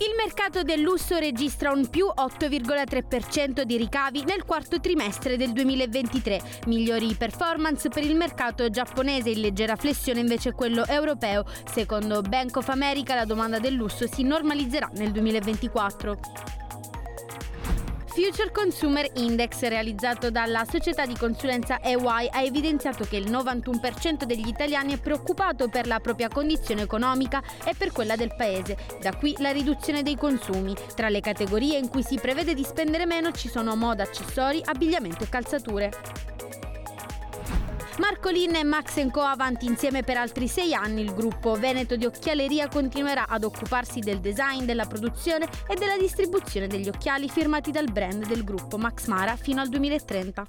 Il mercato del lusso registra un più 8,3% di ricavi nel quarto trimestre del 2023, migliori performance per il mercato giapponese, in leggera flessione invece quello europeo. Secondo Bank of America la domanda del lusso si normalizzerà nel 2024. Future Consumer Index realizzato dalla società di consulenza EY ha evidenziato che il 91% degli italiani è preoccupato per la propria condizione economica e per quella del paese. Da qui la riduzione dei consumi. Tra le categorie in cui si prevede di spendere meno ci sono moda, accessori, abbigliamento e calzature. Marcolin e Max Co avanti insieme per altri sei anni, il gruppo Veneto di Occhialeria continuerà ad occuparsi del design, della produzione e della distribuzione degli occhiali firmati dal brand del gruppo Max Mara fino al 2030.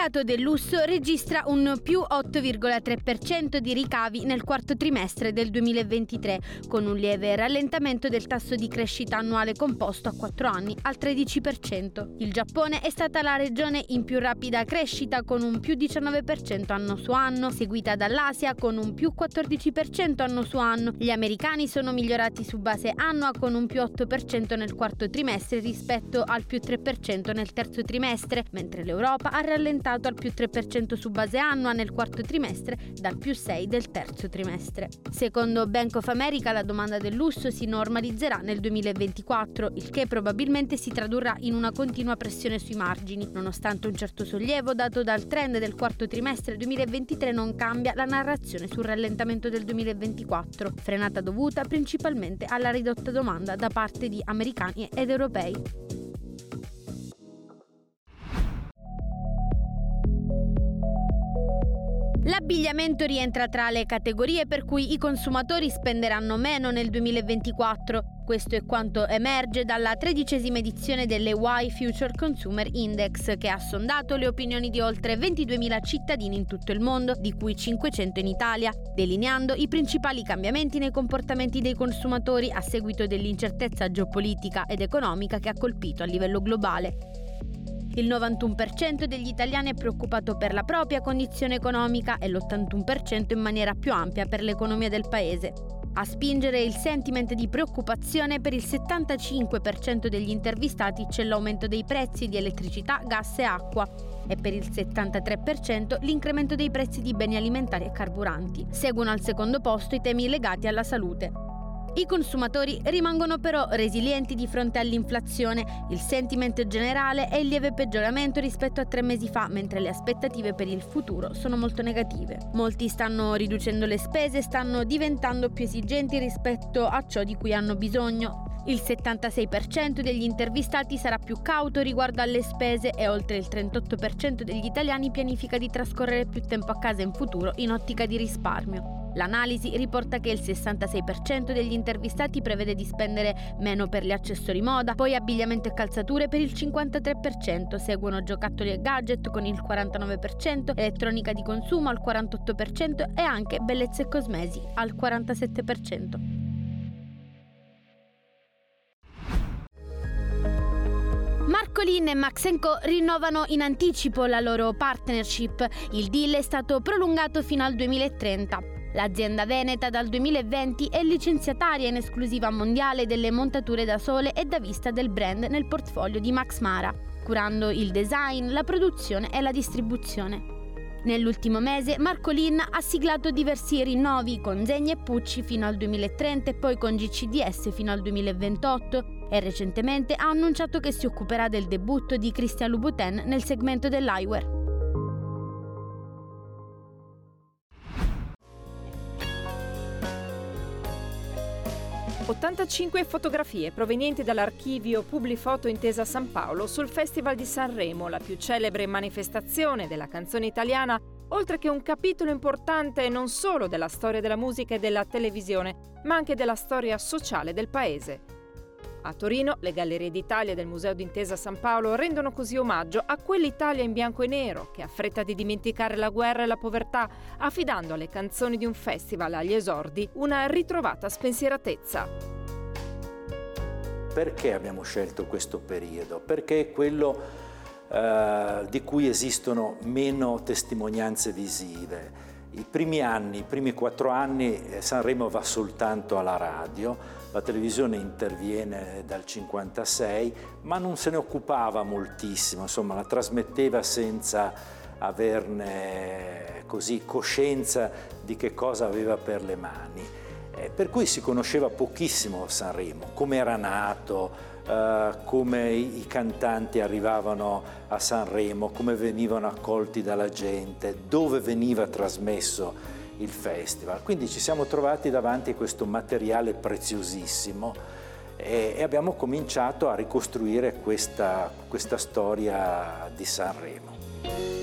Mercato del lusso registra un più 8,3% di ricavi nel quarto trimestre del 2023, con un lieve rallentamento del tasso di crescita annuale composto a 4 anni al 13%. Il Giappone è stata la regione in più rapida crescita con un più 19% anno su anno, seguita dall'Asia con un più 14% anno su anno. Gli americani sono migliorati su base annua con un più 8% nel quarto trimestre rispetto al più 3% nel terzo trimestre, mentre l'Europa ha rallentato aumentato al più 3% su base annua nel quarto trimestre dal più 6 del terzo trimestre. Secondo Bank of America la domanda del lusso si normalizzerà nel 2024, il che probabilmente si tradurrà in una continua pressione sui margini. Nonostante un certo sollievo dato dal trend del quarto trimestre 2023 non cambia la narrazione sul rallentamento del 2024, frenata dovuta principalmente alla ridotta domanda da parte di americani ed europei. L'abbigliamento rientra tra le categorie per cui i consumatori spenderanno meno nel 2024. Questo è quanto emerge dalla tredicesima edizione delle Y Future Consumer Index, che ha sondato le opinioni di oltre 22.000 cittadini in tutto il mondo, di cui 500 in Italia, delineando i principali cambiamenti nei comportamenti dei consumatori a seguito dell'incertezza geopolitica ed economica che ha colpito a livello globale. Il 91% degli italiani è preoccupato per la propria condizione economica e l'81% in maniera più ampia per l'economia del paese. A spingere il sentiment di preoccupazione per il 75% degli intervistati c'è l'aumento dei prezzi di elettricità, gas e acqua e per il 73% l'incremento dei prezzi di beni alimentari e carburanti. Seguono al secondo posto i temi legati alla salute. I consumatori rimangono però resilienti di fronte all'inflazione, il sentimento generale è in lieve peggioramento rispetto a tre mesi fa, mentre le aspettative per il futuro sono molto negative. Molti stanno riducendo le spese, stanno diventando più esigenti rispetto a ciò di cui hanno bisogno. Il 76% degli intervistati sarà più cauto riguardo alle spese e oltre il 38% degli italiani pianifica di trascorrere più tempo a casa in futuro in ottica di risparmio. L'analisi riporta che il 66% degli intervistati prevede di spendere meno per gli accessori moda, poi abbigliamento e calzature per il 53%, seguono giocattoli e gadget con il 49%, elettronica di consumo al 48% e anche bellezza e cosmesi al 47%. Marcolin e Max Co rinnovano in anticipo la loro partnership. Il deal è stato prolungato fino al 2030. L'azienda veneta dal 2020 è licenziataria in esclusiva mondiale delle montature da sole e da vista del brand nel portfolio di Max Mara, curando il design, la produzione e la distribuzione. Nell'ultimo mese Marcolin ha siglato diversi rinnovi con Zegni e Pucci fino al 2030 e poi con GCDS fino al 2028 e recentemente ha annunciato che si occuperà del debutto di Christian Louboutin nel segmento dell'eyewear. 85 fotografie provenienti dall'archivio Publifoto Intesa San Paolo sul Festival di Sanremo, la più celebre manifestazione della canzone italiana oltre che un capitolo importante non solo della storia della musica e della televisione, ma anche della storia sociale del paese. A Torino, le Gallerie d'Italia del Museo d'Intesa San Paolo rendono così omaggio a quell'Italia in bianco e nero che ha fretta di dimenticare la guerra e la povertà, affidando alle canzoni di un festival agli esordi una ritrovata spensieratezza. Perché abbiamo scelto questo periodo? Perché è quello eh, di cui esistono meno testimonianze visive. I primi anni, i primi quattro anni, eh, Sanremo va soltanto alla radio, la televisione interviene dal 56, ma non se ne occupava moltissimo, insomma la trasmetteva senza averne così coscienza di che cosa aveva per le mani. Eh, per cui si conosceva pochissimo Sanremo, come era nato, eh, come i, cantanti arrivavano a Sanremo, come venivano accolti dalla gente, dove veniva trasmesso il festival. Quindi ci siamo trovati davanti a questo materiale preziosissimo e, e abbiamo cominciato a ricostruire questa, questa storia di Sanremo.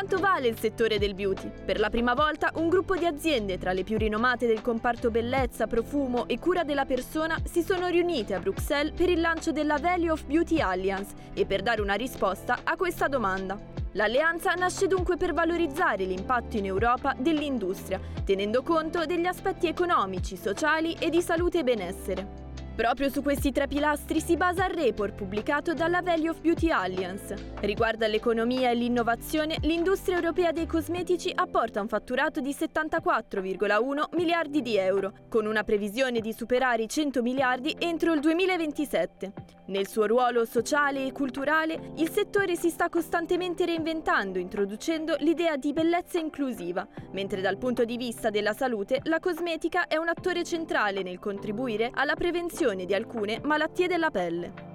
Quanto vale il settore del beauty? Per la prima volta un gruppo di aziende tra le più rinomate del comparto bellezza, profumo e cura della persona si sono riunite a Bruxelles per il lancio della Value of Beauty Alliance e per dare una risposta a questa domanda. L'alleanza nasce dunque per valorizzare l'impatto in Europa dell'industria, tenendo conto degli aspetti economici, sociali e di salute e benessere. Proprio su questi tre pilastri si basa il report pubblicato dalla Value of Beauty Alliance. Riguardo all'economia e l'innovazione, l'industria europea dei cosmetici apporta un fatturato di 74,1 miliardi di euro, con una previsione di superare i 100 miliardi entro il 2027. Nel suo ruolo sociale e culturale, il settore si sta costantemente reinventando, introducendo l'idea di bellezza inclusiva, mentre dal punto di vista della salute la cosmetica è un attore centrale nel contribuire alla prevenzione di alcune malattie della pelle.